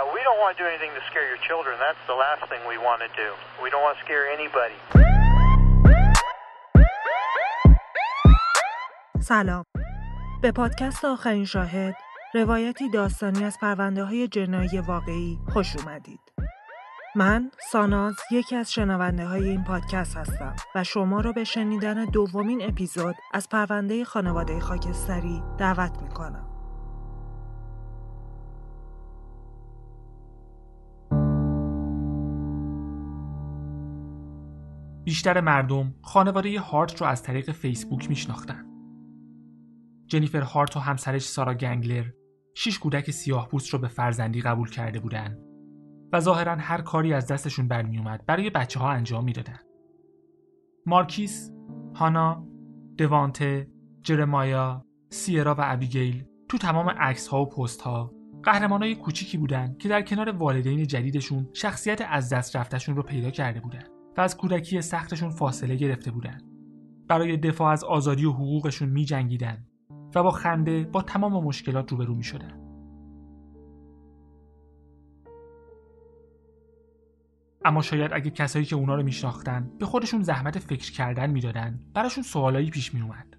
Yeah, we don't want to do anything to scare your children. That's the last thing we want to do. We don't want to scare anybody. سلام به پادکست آخرین شاهد روایتی داستانی از پرونده های جنایی واقعی خوش اومدید من ساناز یکی از شنونده های این پادکست هستم و شما رو به شنیدن دومین اپیزود از پرونده خانواده خاکستری دعوت می‌کنم بیشتر مردم خانواده هارت رو از طریق فیسبوک میشناختن. جنیفر هارت و همسرش سارا گنگلر شش کودک سیاه پوست رو به فرزندی قبول کرده بودن و ظاهرا هر کاری از دستشون برمیومد برای بچه ها انجام می‌دادن. مارکیس، هانا، دوانته، جرمایا، سیرا و ابیگیل تو تمام عکس ها و پست ها قهرمانای کوچیکی بودن که در کنار والدین جدیدشون شخصیت از دست رفتشون رو پیدا کرده بودن و از کودکی سختشون فاصله گرفته بودن. برای دفاع از آزادی و حقوقشون می جنگیدن و با خنده با تمام مشکلات روبرو می شدن. اما شاید اگه کسایی که اونا رو میشناختن به خودشون زحمت فکر کردن می‌دادن براشون سوالایی پیش می اومد.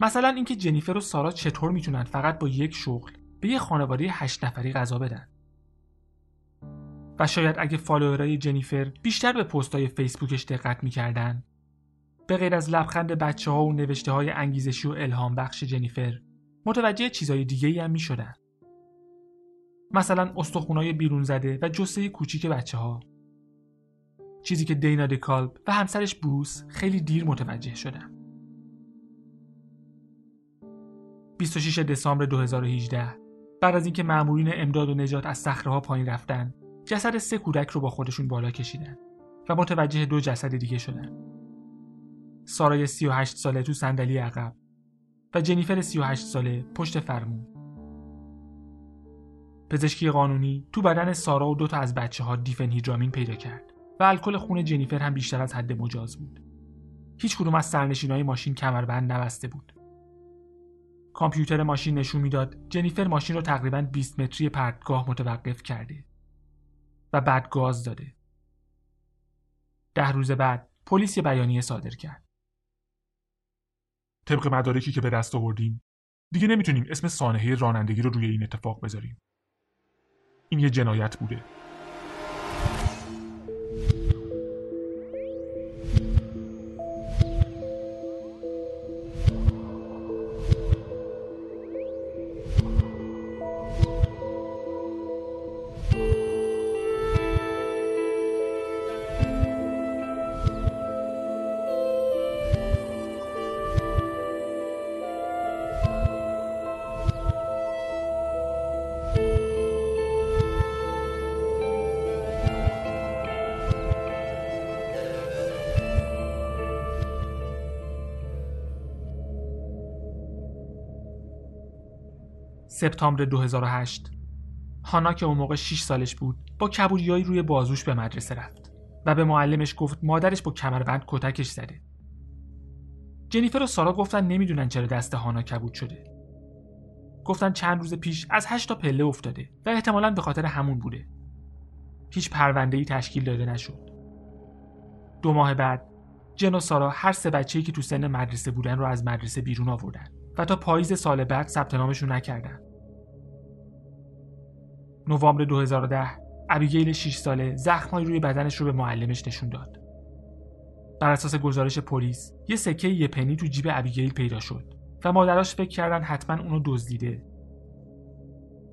مثلا اینکه جنیفر و سارا چطور می‌تونن فقط با یک شغل به یه خانواده هشت نفری غذا بدن و شاید اگه فالوورای جنیفر بیشتر به پستای فیسبوکش دقت می‌کردن به غیر از لبخند بچه ها و نوشته های انگیزشی و الهام بخش جنیفر متوجه چیزای دیگه هم می شدن. مثلا استخونای بیرون زده و جسه کوچیک بچه ها. چیزی که دینا دکالب و همسرش بروس خیلی دیر متوجه شدن. 26 دسامبر 2018 بعد از اینکه مامورین امداد و نجات از صخره پایین رفتن جسد سه کودک رو با خودشون بالا کشیدن و متوجه دو جسد دیگه شدن. سارای 38 ساله تو صندلی عقب و جنیفر 38 ساله پشت فرمون. پزشکی قانونی تو بدن سارا و دو تا از بچه ها دیفنهیدرامین پیدا کرد و الکل خون جنیفر هم بیشتر از حد مجاز بود. هیچ کدوم از های ماشین کمربند نبسته بود. کامپیوتر ماشین نشون می‌داد جنیفر ماشین رو تقریبا 20 متری پرتگاه متوقف کرده و بعد گاز داده. ده روز بعد پلیس یه بیانیه صادر کرد. طبق مدارکی که به دست آوردیم دیگه نمی‌تونیم اسم سانحه رانندگی رو روی این اتفاق بذاریم. این یه جنایت بوده. سپتامبر 2008 هانا که اون موقع 6 سالش بود با کبودیایی روی بازوش به مدرسه رفت و به معلمش گفت مادرش با کمربند کتکش زده. جنیفر و سارا گفتن نمی‌دونن چرا دست هانا کبود شده. گفتن چند روز پیش از هشت تا پله افتاده و احتمالا به خاطر همون بوده. هیچ پرونده ای تشکیل داده نشد. دو ماه بعد جن و سارا هر سه بچه‌ای که تو سن مدرسه بودن رو از مدرسه بیرون آوردن و تا پاییز سال بعد ثبت نامشون نکردن. نوامبر 2010 ابیگیل 6 ساله زخمهایی روی بدنش رو به معلمش نشون داد. بر اساس گزارش پلیس یه سکه یه پنی تو جیب ابیگیل پیدا شد و مادراش فکر کردن حتما اونو دزدیده.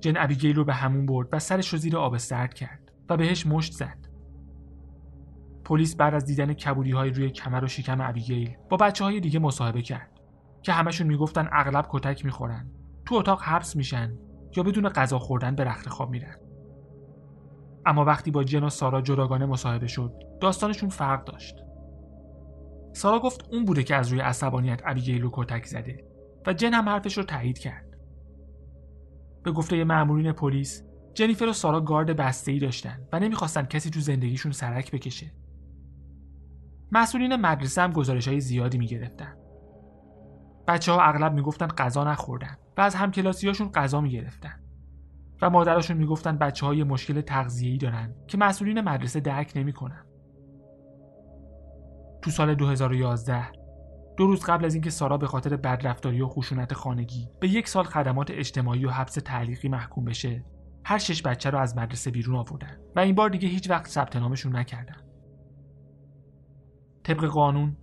جن ابیگیل رو به حموم برد و سرش رو زیر آب سرد کرد و بهش مشت زد. پلیس بعد از دیدن کبودی های روی کمر و شکم ابیگیل با بچه های دیگه مصاحبه کرد که همشون می‌گفتن اغلب کتک می‌خورن تو اتاق حبس میشن یا بدون غذا خوردن به رخت خواب میرن. اما وقتی با جن و سارا جداگانه مصاحبه شد داستانشون فرق داشت. سارا گفت اون بوده که از روی عصبانیت ابیگیل رو کتک زده و جن هم حرفش رو تایید کرد. به گفته مأمورین پلیس جنیفر و سارا گارد بسته ای داشتن و نمی‌خواستن کسی تو زندگیشون سرک بکشه. مسئولین مدرسه هم گزارش های زیادی می‌گرفتن. بچه ها اغلب می‌گفتن غذا نخوردن و از همکلاسیاشون غذا می‌گرفتن و مادرشون می‌گفتن بچه های مشکل تغذیه‌ای دارن که مسئولین مدرسه درک نمی‌کنن. تو سال 2011 دو روز قبل از اینکه سارا به خاطر بدرفتاری و خشونت خانگی به یک سال خدمات اجتماعی و حبس تعلیقی محکوم بشه هر شش بچه رو از مدرسه بیرون آوردن و این بار دیگه هیچ وقت ثبت نامشون نکردن طبق قانون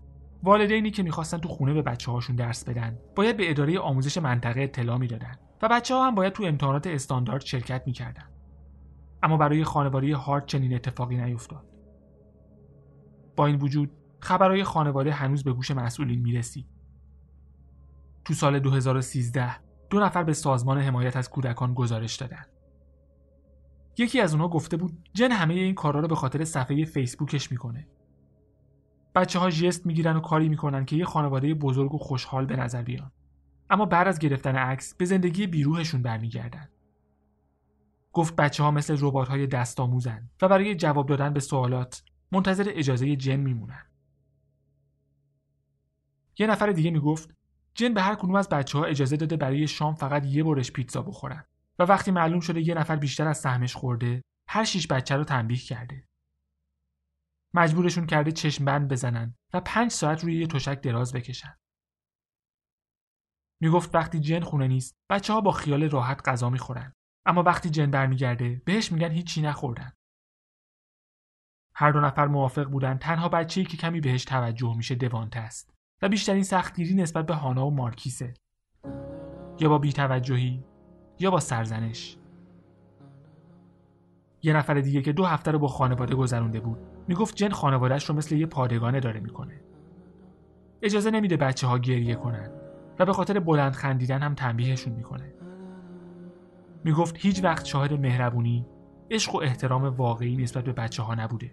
والدینی که می‌خواستن تو خونه به بچه هاشون درس بدن باید به اداره آموزش منطقه اطلاع می‌دادن و بچه ها هم باید تو امتحانات استاندارد شرکت می‌کردن. اما برای خانواده هارد چنین اتفاقی نیفتاد. با این وجود خبرهای خانواده هنوز به گوش مسئولین می‌رسید. تو سال 2013 دو نفر به سازمان حمایت از کودکان گزارش دادن. یکی از اونها گفته بود جن همه این کارا رو به خاطر صفحه فیسبوکش می‌کنه. بچه ها جست می‌گیرن و کاری می‌کنن که یه خانواده بزرگ و خوشحال به نظر بیان. اما بعد از گرفتن عکس به زندگی بیروحشون برمیگردن. گفت بچه ها مثل ربات های دست آموزن و برای جواب دادن به سوالات منتظر اجازه جن میمونن. یه نفر دیگه می‌گفت جن به هر کدوم از بچه ها اجازه داده برای شام فقط یه برش پیتزا بخورن. و وقتی معلوم شده یه نفر بیشتر از سهمش خورده هر شیش بچه رو تنبیه کرده. مجبورشون کرده چشم بند بزنن و پنج ساعت روی یه تشک دراز بکشن. می‌گفت وقتی جن خونه نیست بچه ها با خیال راحت غذا می‌خورن اما وقتی جن برمیگرده بهش میگن هیچی نخوردن. هر دو نفر موافق بودن تنها بچه‌ای که کمی بهش توجه میشه دوانته است و بیشترین سختگیری نسبت به هانا و مارکیسه. یا با بیتوجهی یا با سرزنش. یه نفر دیگه که دو هفته رو با خانواده گذرونده بود. می‌گفت جن خانوادهش رو مثل یه پادگانه داره می‌کنه. اجازه نمیده بچه ها گریه کنن و به خاطر بلند خندیدن هم تنبیهشون می‌کنه. می‌گفت هیچ وقت شاهد مهربونی عشق و احترام واقعی نسبت به بچه ها نبوده.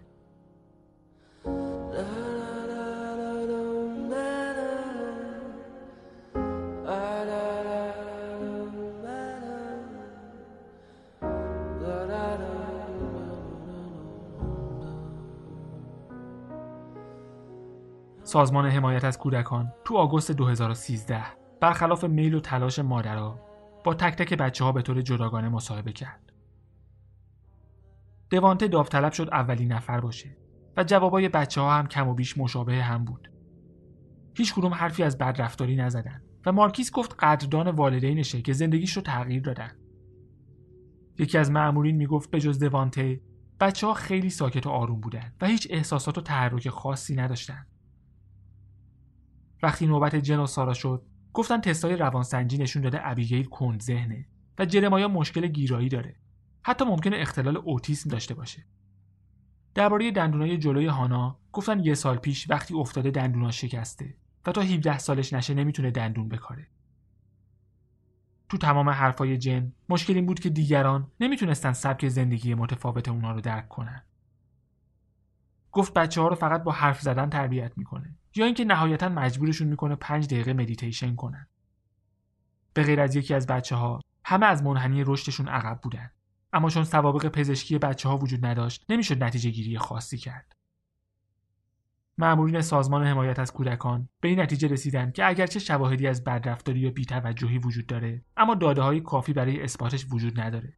سازمان حمایت از کودکان تو آگوست 2013 برخلاف میل و تلاش مادرها با تک تک بچه ها به طور جداگانه مصاحبه کرد. دوانته داوطلب شد اولین نفر باشه و جوابای بچه ها هم کم و بیش مشابه هم بود. هیچ کدوم حرفی از بدرفتاری نزدن و مارکیس گفت قدردان والدینشه که زندگیش رو تغییر دادن. یکی از معمولین می‌گفت به جز دوانته بچه ها خیلی ساکت و آروم بودن و هیچ احساسات و تحرک خاصی نداشتن. وقتی نوبت جن و سارا شد گفتن تستای روانسنجی نشون داده ابیگیل کند ذهنه و جرمایا مشکل گیرایی داره. حتی ممکنه اختلال اوتیسم داشته باشه. درباره دندونای جلوی هانا گفتن یه سال پیش وقتی افتاده دندونا شکسته و تا 17 سالش نشه نمی‌تونه دندون بکاره. تو تمام حرفای جن مشکل این بود که دیگران نمی‌تونستن سبک زندگی متفاوت اونا رو درک کنن. گفت بچه ها رو فقط با حرف زدن تربیت می‌کنه. یا اینکه نهایتا مجبورشون می‌کنه پنج دقیقه مدیتیشن کنن. به غیر از یکی از بچه ها همه از منحنی رشدشون عقب بودن. اما چون سوابق پزشکی بچه ها وجود نداشت نمی‌شد نتیجه گیری خاصی کرد. مأمورین سازمان حمایت از کودکان به این نتیجه رسیدند که اگرچه شواهدی از بدرفتاری یا بیتوجهی وجود داره اما داده های کافی برای اثباتش وجود نداره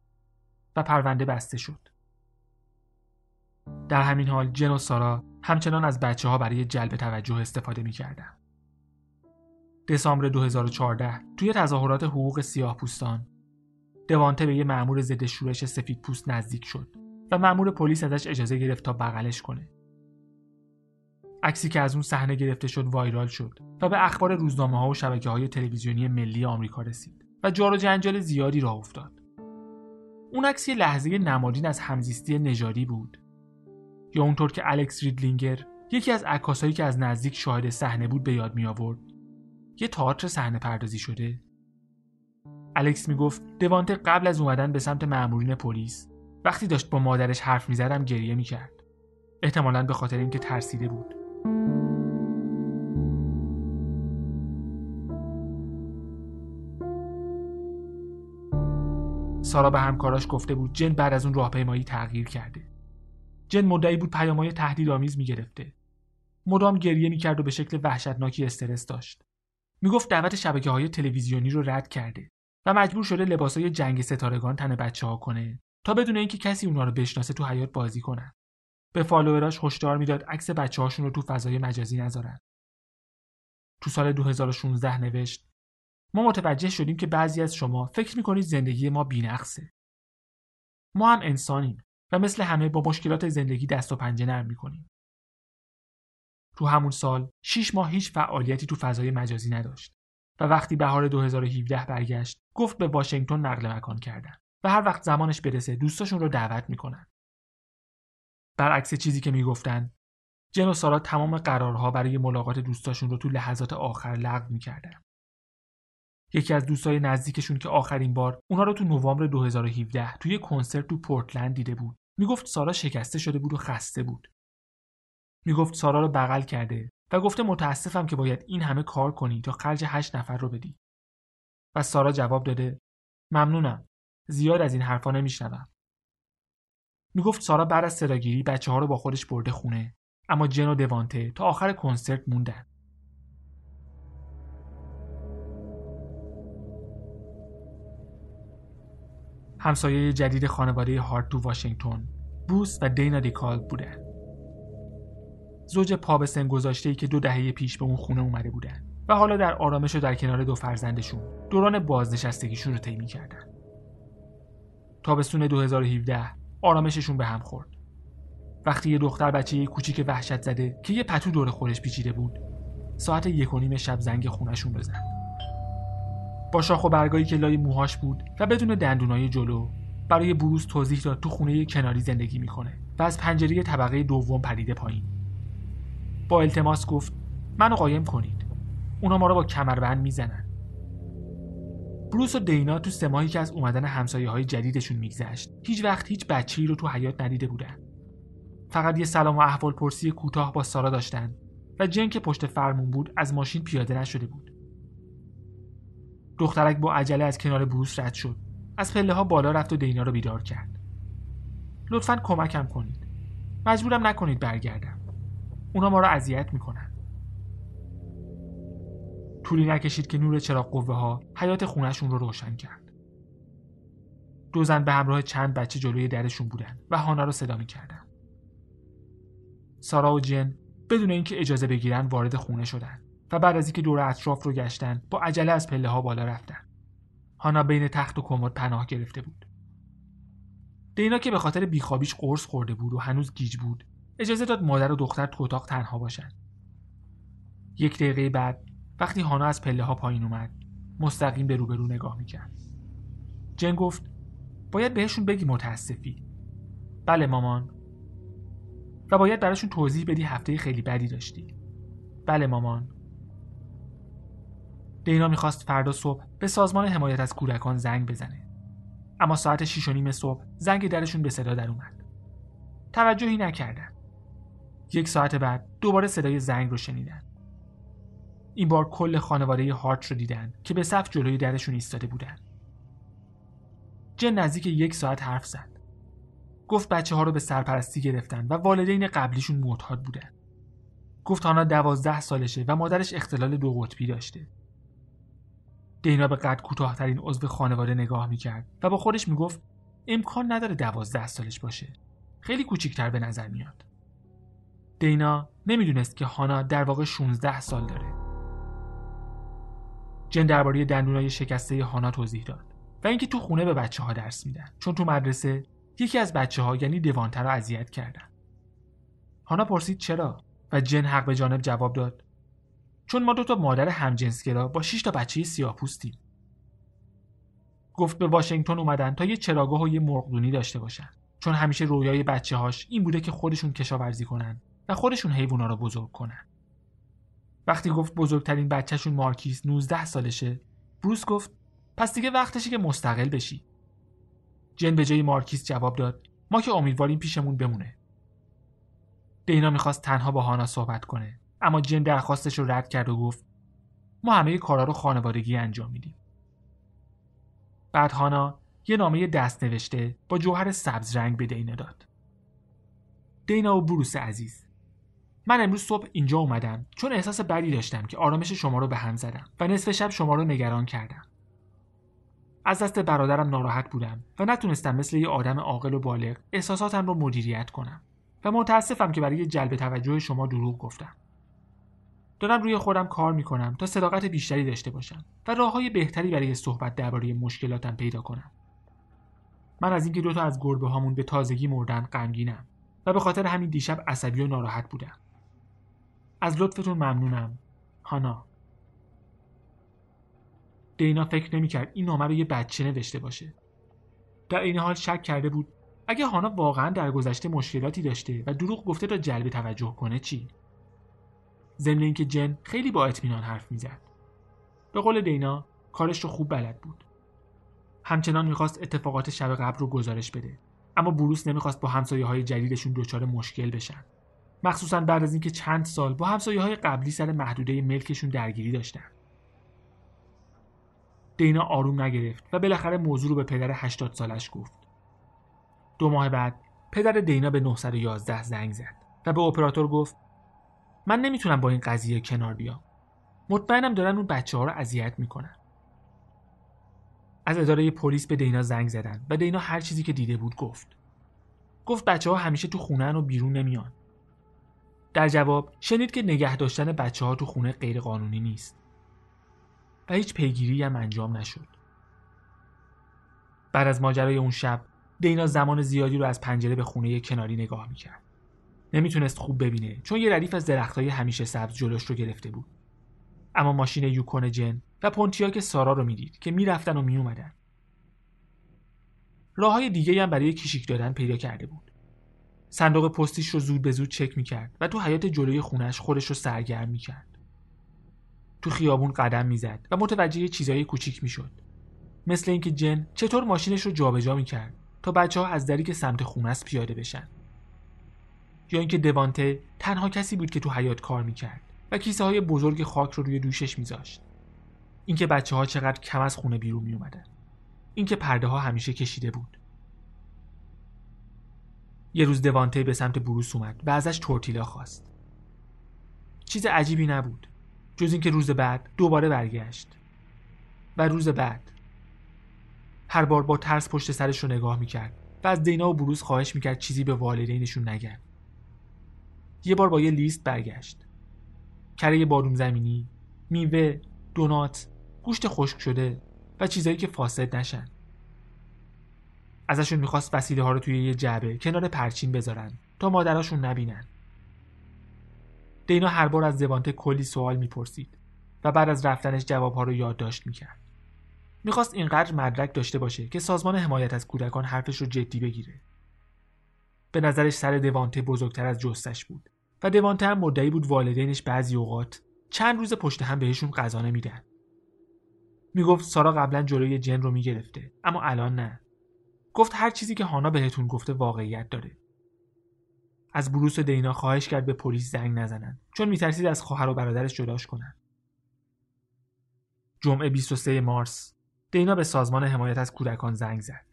و پرونده بسته شد. در همین حال جن و سارا همچنان از بچه ها برای جلب توجه استفاده می کردن. دسامبر 2014 توی تظاهرات حقوق سیاه پوستان دوانته به یه مأمور ضد شورش سفید پوست نزدیک شد و مأمور پلیس ازش اجازه گرفت تا بغلش کنه. عکسی که از اون صحنه گرفته شد وایرال شد و به اخبار روزنامه ها و شبکه های تلویزیونی ملی آمریکا رسید و جار و جنجال زیادی راه افتاد. اون عکس یه لحظه نمادین از همزیستی نژادی بود یا اونطور که الکس ریدلینگر یکی از عکاسایی که از نزدیک شاهد صحنه بود به یاد می آورد یه تئاتر صحنه پردازی شده. الکس می‌گفت دوانته قبل از اومدن به سمت مأمورین پلیس. وقتی داشت با مادرش حرف می‌زدم گریه می‌کرد. احتمالا به خاطر اینکه ترسیده بود. سارا به همکاراش گفته بود جن بعد از اون راهپیمایی تغییر کرده. جن مدعی بود پیامهای تهدیدآمیز می‌گرفته مدام گریه می‌کرد و به شکل وحشتناکی استرس داشت می‌گفت دعوت شبکه های تلویزیونی رو رد کرده و مجبور شده لباسای جنگ ستارگان تن بچه ها کنه تا بدون اینکه کسی اونا رو بشناسه تو حیات بازی کنن. به فالووراش هشدار می‌داد عکس بچه هاشون رو تو فضای مجازی نذارن. تو سال 2016 نوشت ما متوجه شدیم که بعضی از شما فکر می‌کنید زندگی ما بینقصه. ما هم انسانیم و مثل همه با مشکلات زندگی دست و پنجه نرم می‌کنیم. تو همون سال 6 ماه هیچ فعالیتی تو فضای مجازی نداشت و وقتی بهار 2017 برگشت گفت به واشنگتن نقل مکان کردن و هر وقت زمانش برسه دوستاشون رو دعوت می‌کنن. برعکس چیزی که می‌گفتن جن و سارا تمام قرارها برای ملاقات دوستاشون رو تو لحظات آخر لغو می‌کردن. یکی از دوستای نزدیکشون که آخرین بار اونا رو تو نوامبر 2017 توی کنسرت تو پورتلند دیده بود می‌گفت سارا شکسته شده بود و خسته بود. می‌گفت سارا رو بغل کرده و گفته متاسفم که باید این همه کار کنی تا خرج هشت نفر رو بدی. و سارا جواب داده ممنونم. زیاد از این حرفا نمیشنوم. می‌گفت سارا بعد از صداگیری بچه ها رو با خودش برده خونه اما جن و دوانته تا آخر کنسرت موندن. همسایه جدید خانواده هارت تو واشنگتن بروس و دینا دیکال بودن زوج پا به سن گذاشته ای که دو دهه پیش به اون خونه اومده بودن و حالا در آرامش و در کنار دو فرزندشون دوران بازنشستگیشون رو طی می‌کردن تابستون 2017 آرامششون به هم خورد. وقتی یه دختر بچه کوچیک وحشت زده که یه پتو دور خورش پیچیده بود ساعت یک و نیم شب زنگ خونشون بزن. با شاخ و برگایی که لای موهاش بود و بدون دندونای جلو برای بروز توضیح داد تو خونه کناری زندگی می‌کنه و از پنجره طبقه دوم پریده پایین. با التماس گفت منو قایم کنید. اونا ما رو با کمربند می‌زنن. بروس و دینا تو سه ماهی که از اومدن همسایه های جدیدشون میگذشت هیچ وقت هیچ بچه‌ای رو تو حیات ندیده بودن. فقط یه سلام و احوال پرسی کوتاه با سارا داشتن و جن که پشت فرمون بود از ماشین پیاده نشده بود. دخترک با عجله از کنار بروس رد شد. از پله ها بالا رفت و دینا رو بیدار کرد. لطفا کمکم کنید. مجبورم نکنید برگردم. اونا ما رو اذیت می‌کنن. طولی نکشید که نور چراغ قوه ها حیات خونشون رو روشن کرد. دو زن به همراه چند بچه جلوی درشون بودن و هانا رو صدا می‌کردن. سارا و جن بدون اینکه اجازه بگیرن وارد خونه شدن. و بعد از اینکه دور اطراف رو گشتن با عجله از پله ها بالا رفتن. هانا بین تخت و کمد پناه گرفته بود. دینا که به خاطر بیخوابیش قرص خورده بود و هنوز گیج بود اجازه داد مادر و دختر تو اتاق تنها باشن. یک دقیقه بعد وقتی هانا از پله ها پایین اومد مستقیم به روبرو نگاه می‌کرد. جن گفت باید بهشون بگی متاسفی. بله مامان. و باید براشون توضیح بدی هفته خیلی بدی داشتی. بله مامان. دینا می‌خواست فردا صبح به سازمان حمایت از کودکان زنگ بزنه. اما ساعت شیش و نیم صبح زنگ درشون به صدا در اومد. توجهی نکردن. یک ساعت بعد دوباره صدای زنگ رو شنیدن. این بار کل خانواده هارت رو دیدن که به صف جلوی درشون ایستاده بودن. جن نزدیک یک ساعت حرف زد. گفت بچه ها رو به سرپرستی گرفتن و والدین قبلیشون معتاد بودن. گفت آنها دوازده سالشه و مادرش اختلال دو قطبی داشته. دینا به قد کوتاهترین عضو خانواده نگاه می‌کرد و با خودش می‌گفت امکان نداره دوازده سالش باشه. خیلی کوچیکتر به نظر میاد. دینا نمی‌دونست که هانا در واقع 16 سال داره. جن درباره دندونای شکسته هانا توضیح داد و اینکه تو خونه به بچه ها درس میدن چون تو مدرسه یکی از بچه ها یعنی دوانتر رو اذیت کردن. هانا پرسید چرا؟ و جن حق به جانب جواب داد چون ما دو تا مادر همجنسگرا با 6 تا بچه سیاه پوستیم. گفت به واشنگتن اومدن تا یه چراگاه و یه مرغدونی داشته باشن چون همیشه رویای بچه هاش این بوده که خودشون کشاورزی کنن و خودشون حیوونا رو بزرگ کنن. وقتی گفت بزرگترین بچهشون مارکیس 19 سالشه بروس گفت پس دیگه وقتشه که مستقل بشی. جن به جای مارکیس جواب داد ما که امیدواریم پیشمون بمونه. دینا می‌خواست تنها با هانا صحبت کنه اما جن درخواستش رو رد کرد و گفت ما همه کارا رو خانوادگی انجام میدیم. بعد هانا یه نامه دست نوشته با جوهر سبز رنگ به دینا داد. دینا و بروس عزیز من امروز صبح اینجا اومدم چون احساس بدی داشتم که آرامش شما رو به هم زدم و نصف شب شما رو نگران کردم. از دست برادرم ناراحت بودم و نتونستم مثل یه آدم عاقل و بالغ احساساتم رو مدیریت کنم و متاسفم که برای جلب توجه شما دروغ گفتم. دارم روی خودم کار می‌کنم تا صداقت بیشتری داشته باشم و راه های بهتری برای صحبت درباره مشکلاتم پیدا کنم. من از اینکه دوتا از گربه هامون به تازگی مردن غمگینم و به خاطر همین دیشب عصبی و ناراحت بودم. از لطفتون ممنونم. هانا. دینا فکر نمی‌کرد این نامه رو یه بچه نوشته باشه. در این حال شک کرده بود اگه هانا واقعا در گذشته مشکلاتی داشته و دروغ گفته تا جلب توجه کنه چی؟ ضمن اینکه جن خیلی با اطمینان حرف می‌زد. به قول دینا کارش رو خوب بلد بود. همچنان می‌خواست اتفاقات شب قبل رو گزارش بده اما بروس نمی‌خواست با همسایه های جدیدشون دچار مشکل بشن. مخصوصا بعد از اینکه چند سال با همسایه های قبلی سر محدوده ملکشون درگیری داشتن. دینا آروم نگرفت و بالاخره موضوع رو به پدر 80 سالش گفت. دو ماه بعد پدر دینا به 911 زنگ زد و به اپراتور گفت من نمی‌تونم با این قضیه کنار بیام. مطمئنم دارن اون بچه ها رو اذیت می‌کنن. از اداره پلیس به دینا زنگ زدن و دینا هر چیزی که دیده بود گفت. گفت بچه ها همیشه تو خونه و بیرون نمیان. در جواب شنید که نگه داشتن بچه ها تو خونه غیر قانونی نیست. و هیچ پیگیری هم انجام نشد. بعد از ماجرای اون شب دینا زمان زیادی رو از پنجره به خونه کناری نگاه می‌کرد. نمی‌تونست خوب ببینه چون یه ردیف از درختای همیشه سبز جلوش رو گرفته بود. اما ماشین یوکون جن و پونتیاک سارا رو می‌دید که می‌رفتن و میومدن. راه های دیگه هم برای کشیک دادن پیدا کرده بود. صندوق پستیش رو زود به زود چک می‌کرد و تو حیات جلوی خونش خودش رو سرگرم می‌کرد. تو خیابون قدم می‌زد و متوجه چیزای کوچیک می‌شد. مثل اینکه جن چطور ماشینش رو جابجا می‌کرد تا بچه ها از دری که سمت خونه است پیاده بشن. یا اینکه دوانته تنها کسی بود که تو حیات کار می‌کرد و کیسه های بزرگ خاک رو روی دوشش میذاشت. اینکه بچه ها چقدر کم از خونه بیرون می اومدن اینکه پرده ها همیشه کشیده بود. یه روز دوانته به سمت بروس اومد و ازش تورتیلا خواست. چیز عجیبی نبود. جز اینکه روز بعد دوباره برگشت. و روز بعد هر بار با ترس پشت سرش رو نگاه می‌کرد و از دینا و بروس خواهش می‌کرد چیزی به والدینشون نگن یه بار با یه لیست برگشت. کره بادوم زمینی میوه دونات گوشت خشک شده و چیزایی که فاسد نشن. ازشون می‌خواست وسیله ها رو توی یه جعبه کنار پرچین بذارن تا مادراشون نبینن. دینا هر بار از زبانته کلی سوال می‌پرسید و بعد از رفتنش جوابها رو یادداشت می‌کرد. می‌خواست اینقدر مدرک داشته باشه که سازمان حمایت از کودکان حرفش رو جدی بگیره. به نظرش سر دوانته بزرگتر از جستش بود. و دوانته هم مدعی بود والدینش بعضی اوقات چند روز پشت هم بهشون غذا نمیدن. می‌گفت سارا قبلا جلوی جن رو می‌گرفته اما الان نه. گفت هر چیزی که هانا بهتون گفته واقعیت داره. از بروس دینا خواهش کرد به پلیس زنگ نزنن چون میترسید از خواهر و برادرش جداش کنن. جمعه 23 مارس دینا به سازمان حمایت از کودکان زنگ زد.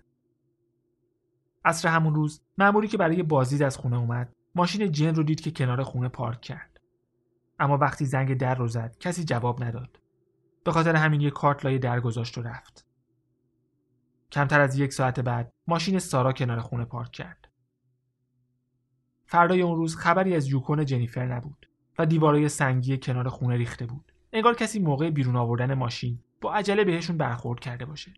عصر همون روز مأموری که برای بازدید از خونه اومد ماشین جن رو دید که کنار خونه پارک کرد. اما وقتی زنگ در رو زد کسی جواب نداد. به خاطر همین یک کارت لای در گذاشت و رفت. کمتر از یک ساعت بعد ماشین سارا کنار خونه پارک کرد. فردای اون روز خبری از یوکون جنیفر نبود و دیوارای سنگی کنار خونه ریخته بود. انگار کسی موقع بیرون آوردن ماشین با عجله بهشون برخورد کرده باشه.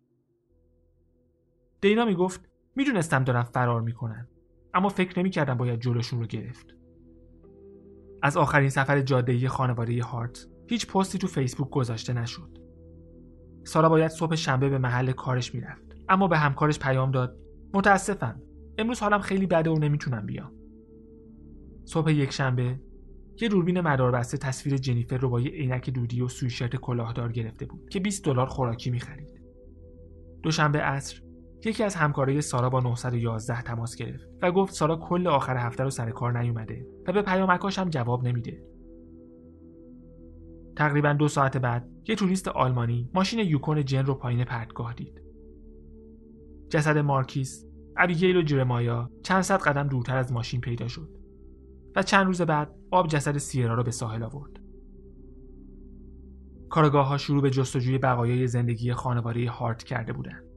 دینا می‌گفت می‌دونستم دارن فرار می‌کنن اما فکر نمی‌کردم باید جلوشون رو گرفت. از آخرین سفر جاده‌ای خانواده هارت هیچ پستی تو فیسبوک گذاشته نشد. سارا باید صبح شنبه به محل کارش می‌رفت. اما به همکارش پیام داد متاسفم امروز حالم خیلی بده و نمی‌تونم بیام. صبح یک شنبه یه دوربین مداربسته تصویر جنیفر رو با یه عینک دودی و سویشرت کلاهدار گرفته بود که 20 دلار خوراکی می‌خرید. دوشنبه عصر یکی از همکارای سارا با 911 تماس گرفت و گفت سارا کل آخر هفته رو سر کار نیومده و به پیامکاش هم جواب نمیده. تقریبا دو ساعت بعد یه توریست آلمانی ماشین یوکون جن رو پایین پرتگاه دید. جسد مارکیس، ابیگیل و جرمایا چند صد قدم دورتر از ماشین پیدا شد و چند روز بعد آب جسد سیرا را به ساحل آورد. کارگاه ها شروع به جستجوی بقایای زندگی خانواده هارت کرده بودند.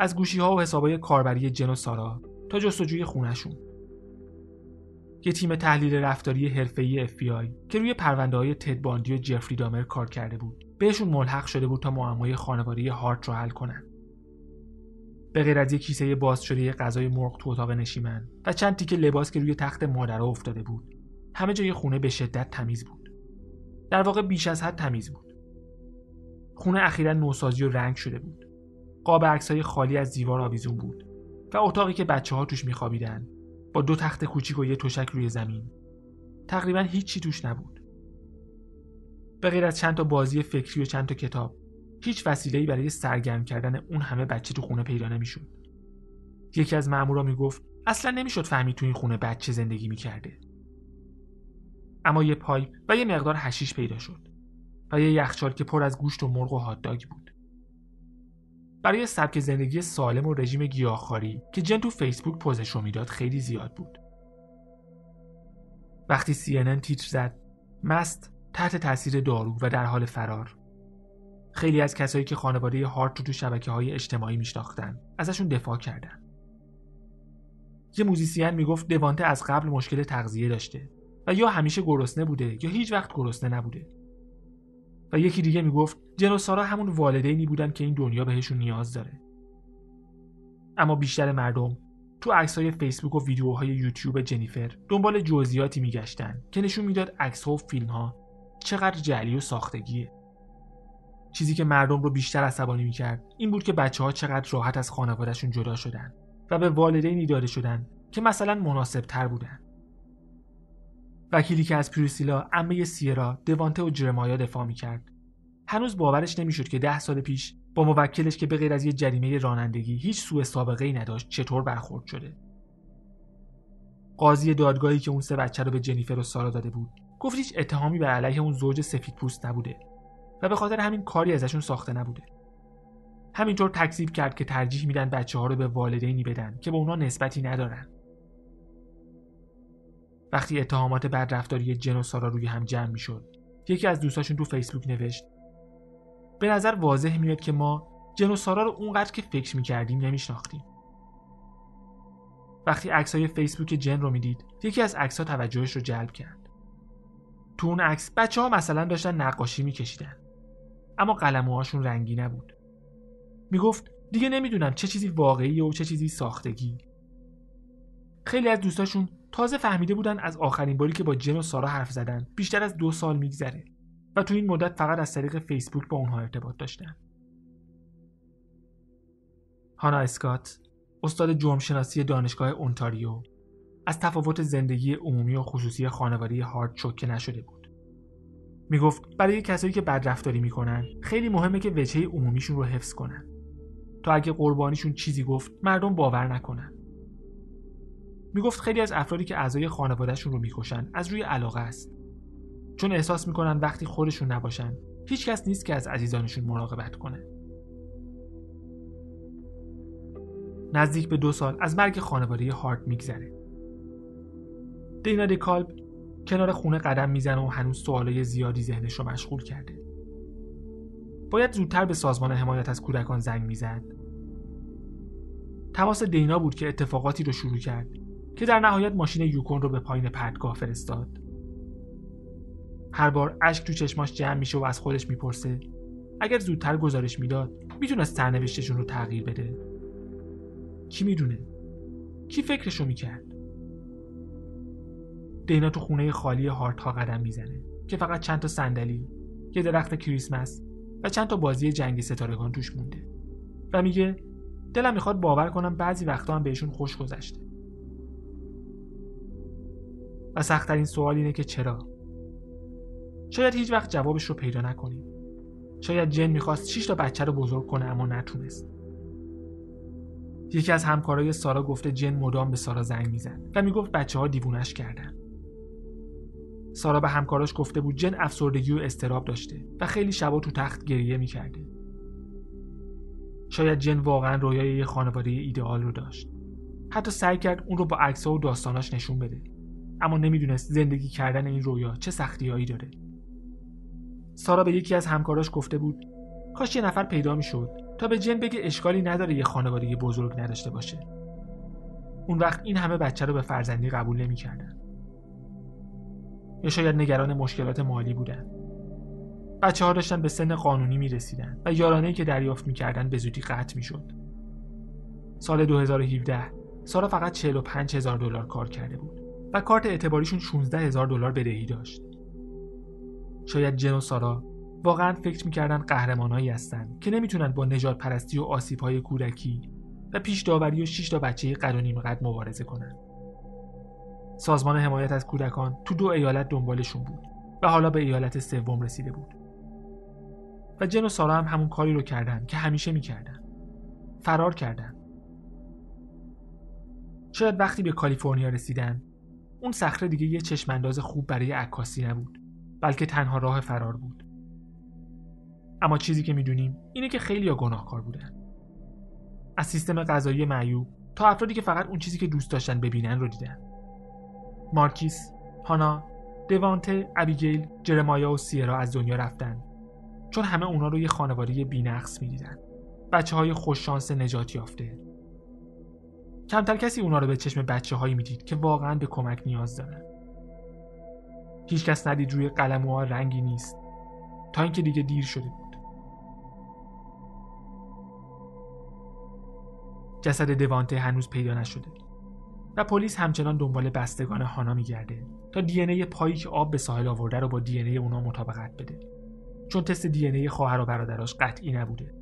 از گوشی ها و حسابای کاربری جن و سارا تا جستجوی خونشون یه تیم تحلیل رفتاری حرفه‌ای FBI که روی پرونده های تد باندی و جفری دامر کار کرده بود بهشون ملحق شده بود تا معمای خانواده هارت رو حل کنن. به غیر از یک کیسه باز شده غذای مرغ تو اتاق نشیمن و چند تیکه لباس که روی تخت مادرها افتاده بود همه جای خونه به شدت تمیز بود. در واقع بیش از حد تمیز بود. خونه اخیرا نوسازی و رنگ شده بود. قاب عکسهای خالی از دیوار آویزون بود و اتاقی که بچه ها توش میخوابیدن با دو تخت کوچیک و یه تشک روی زمین. تقریبا هیچی توش نبود. به غیر از چند تا بازی فکری و چند تا کتاب هیچ وسیله‌ای برای سرگرم کردن اون همه بچه تو خونه پیدا نمی‌شد. یکی از مامورا می‌گفت اصلا نمی‌شد فهمید تو این خونه بچه زندگی می‌کرده. اما یه pipe و یه مقدار هشیش پیدا شد و یه یخچال که پر از گوشت و مرغ و هاتداگ بود. برای سبک زندگی سالم و رژیم گیاهخواری که جن تو فیسبوک پوزش رو می‌داد خیلی زیاد بود. وقتی CNN تیتر زد مست تحت تاثیر دارو و در حال فرار. خیلی از کسایی که خانواده هارت رو تو شبکه های اجتماعی میشناختن ازشون دفاع کردن. یه موزیسین می‌گفت دوانته از قبل مشکل تغذیه داشته و یا همیشه گرسنه بوده یا هیچ وقت گرسنه نبوده. و یکی دیگه می‌گفت جن همون والدینی بودن که این دنیا بهشون نیاز داره. اما بیشتر مردم تو عکس‌های فیسبوک و ویدیوهای یوتیوب جنیفر دنبال جزئیاتی میگشتن که نشون می‌داد عکس‌ها و فیلم‌ها چقدر جلی و ساختگیه. چیزی که مردم رو بیشتر عصبانی می‌کرد این بود که بچه ها چقدر راحت از خانوادهشون جدا شدن و به والدینی داده شدن که مثلا مناسب تر بودن. وکیلی که از پریسیلا عمه سیرا دوانته و جرمایا دفاع می‌کرد. هنوز باورش نمی‌شد که ده سال پیش با موکلش که به غیر از یه جریمه رانندگی هیچ سوء سابقه ای نداشت چطور برخورد شده؟ قاضی دادگاهی که اون سه بچه رو به جنیفر و سارا داده بود گفت هیچ اتهامی به علیه اون زوج سفید پوست نبوده و به خاطر همین کاری ازشون ساخته نبوده. همینطور تکذیب کرد که ترجیح میدن بچه ها رو به والدینی بدن که به اونا نسبتی ندارن. وقتی اتهامات بدرفتاری جن و سارا روی هم جمع می‌شد. یکی از دوستاشون تو فیسبوک نوشت. به نظر واضح میاد که ما جن و سارا رو اونقدر که فکر می‌کردیم نمیشناختیم. وقتی عکس های فیسبوک جن رو می‌دید یکی از عکس ها توجهش رو جلب کرد. تو اون عکس بچه ها مثلا داشتن نقاشی میکشیدن. اما قلموهاشون رنگی نبود. می‌گفت دیگه نمی‌دونم چه چیزی واقعیه و چه چیزی ساختگی. خیلی از دوستاشون تازه فهمیده بودن از آخرین باری که با جن و سارا حرف زدن بیشتر از دو سال میگذره و تو این مدت فقط از طریق فیسبوک با اونها ارتباط داشتن. هانا اسکات استاد جرمشناسی دانشگاه اونتاریو از تفاوت زندگی عمومی و خصوصی خانواده هارد چکه نشده بود. می‌گفت برای کسایی که بدرفتاری می‌کنن خیلی مهمه که وجهه عمومیشون رو حفظ کنن. تا اگه قربانیشون چیزی گفت مردم باور نکنن. می‌گفت خیلی از افرادی که اعضای خانوادهشون رو می‌کشن از روی علاقه است. چون احساس می‌کنن وقتی خودشون نباشن هیچ کس نیست که از عزیزانشون مراقبت کنه. نزدیک به دو سال از مرگ خانواده هارت میگذره. دینا کالب کنار خونه قدم می‌زنه و هنوز سوالای زیادی ذهنش رو مشغول کرده. باید زودتر به سازمان حمایت از کودکان زنگ می‌زد. تماس دینا بود که اتفاقاتی رو شروع کرد. که در نهایت ماشین یوکون رو به پایین پرتگاه فرستاد. هر بار اشک تو چشماش جمع میشه و از خودش می‌پرسه اگر زودتر گزارش می‌داد می‌تونست سرنوشتشون رو تغییر بده. کی می‌دونه؟ کی فکرشو می‌کرد؟ دینا تو خونه خالی هارت ها قدم می‌زنه که فقط چند تا صندلی یه درخت کریسمس و چند تا بازی جنگی ستارگان توش مونده. و میگه دلم می‌خواد باور کنم بعضی وقتا هم بهشون خوش گذشته. و سختترین سوال اینه که چرا؟ شاید هیچ وقت جوابش رو پیدا نکنیم. شاید جن می‌خواست 6 تا بچه رو بزرگ کنه اما نتونست. یکی از همکارای سارا گفته جن مدام به سارا زنگ می‌زد و می‌گفت بچه ها دیوونش کردن. سارا به همکاراش گفته بود جن افسردگی و استراب داشته و خیلی شبا تو تخت گریه می‌کرده. شاید جن واقعا رویای یه خانواده ایدئال رو داشت. حتی سعی کرد اون رو با عکس‌ها و داستاناش نشون بده. اما نمی‌دونست زندگی کردن این رویا چه سختیهایی داره. سارا به یکی از همکاراش گفته بود کاش یه نفر پیدا می‌شد تا به جن بگه اشکالی نداره یه خانواده بزرگ نداشته باشه. اون وقت این همه بچه رو به فرزندی قبول نمی‌کردن. یا شاید نگران مشکلات مالی بودن. بچه ها داشتن به سن قانونی می رسیدن و یارانه که دریافت می‌کردن به زودی قطع می شد. سال 2017 سارا فقط 45 هزار دلار کار کرده بود. و کارت اعتباریشون 16 هزار دلار بدهی داشت. شاید جن و سارا واقعا فکر می‌کردن قهرمانهایی هستن که نمی‌تونن با نجات پرستی و آسیب های کودکی و پیش داوری و 6 تا بچه قد و نیم قد مبارزه کنن. سازمان حمایت از کودکان تو دو ایالت دنبالشون بود و حالا به ایالت سوم رسیده بود. و جن و سارا هم همون کاری رو کردن که همیشه می‌کردن. فرار کردن. شاید وقتی به کالیفرنیا رسیدن اون صخره دیگه یه چشمانداز خوب برای عکاسی نبود بلکه تنها راه فرار بود. اما چیزی که می‌دونیم اینه که خیلی ها گناهکار بودن. از سیستم غذایی معیوب تا افرادی که فقط اون چیزی که دوست داشتن ببینن رو دیدن. مارکیس، هانا، دوانته، ابیگیل، جرمایا و سیرا از دنیا رفتن. چون همه اونا رو یه خانواده بینقص می‌دیدن. بچه های خوششانس نجات یافته. کمتر کسی اونا رو به چشم بچه هایی می‌دید که واقعا به کمک نیاز دارن. هیچکس ندید روی قلموها رنگی نیست. تا اینکه دیگه دیر شده بود. جسد دوانته هنوز پیدا نشده. و پلیس همچنان دنبال بستگان هانا میگرده تا دی ای پایی که آب به ساحل آورده رو با دی ای اونا مطابقت بده. چون تست دی ای خواهر و برادراش قطعی نبوده.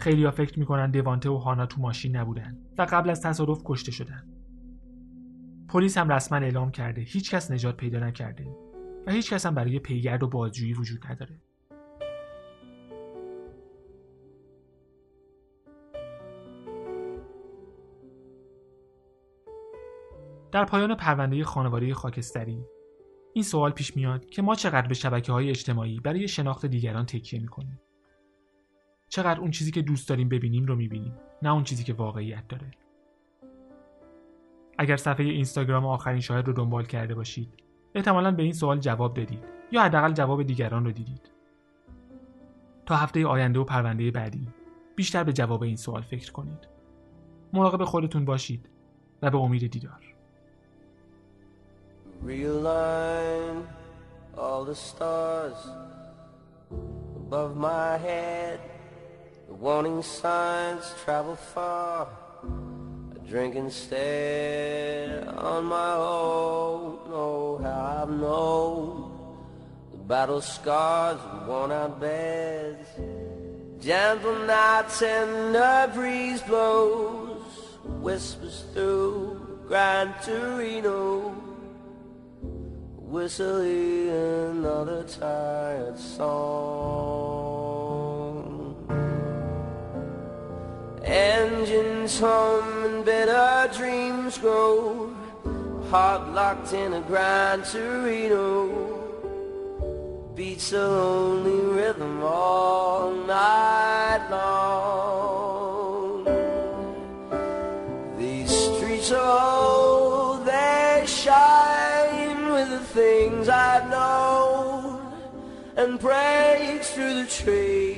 خیلی فکر می‌کنن دوانته و هانا تو ماشین نبودن و قبل از تصادف کشته شدن. پلیس هم رسما اعلام کرده هیچ کس نجات پیدا نکرده و هیچ کس هم برای پیگرد و بازجویی وجود نداره. در پایان پرونده خانواده خاکستری این سوال پیش میاد که ما چقدر به شبکه های اجتماعی برای شناخت دیگران تکیه می‌کنیم؟ چقدر اون چیزی که دوست داریم ببینیم رو می‌بینیم نه اون چیزی که واقعیت داره. اگر صفحه اینستاگرام آخرین شاهد رو دنبال کرده باشید احتمالا به این سوال جواب دادید یا حداقل جواب دیگران رو دیدید. تا هفته آینده و پرونده بعدی بیشتر به جواب این سوال فکر کنید. مراقب خودتون باشید و به امید دیدار. All the stars above my head. The warning signs travel far. I drink instead on my own. Oh, how I've known the battle scars and worn out beds. Gentle nights and a breeze blows, whispers through Gran Torino whistling another tired song. Engines hum and better dreams grow, heart locked in a Gran Torino. Beats a lonely rhythm all night long. These streets are old, they shine with the things I know and breaks through the trees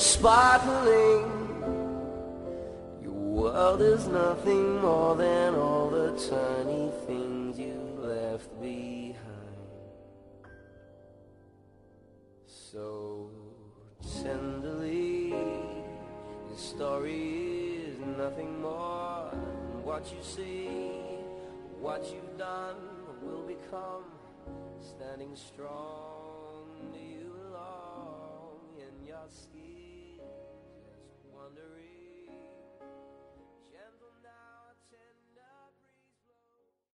sparkling. Your world is nothing more than all the tiny things you left behind. So tenderly, your story is nothing more than what you see, what you've done will become standing strong you long in your skin.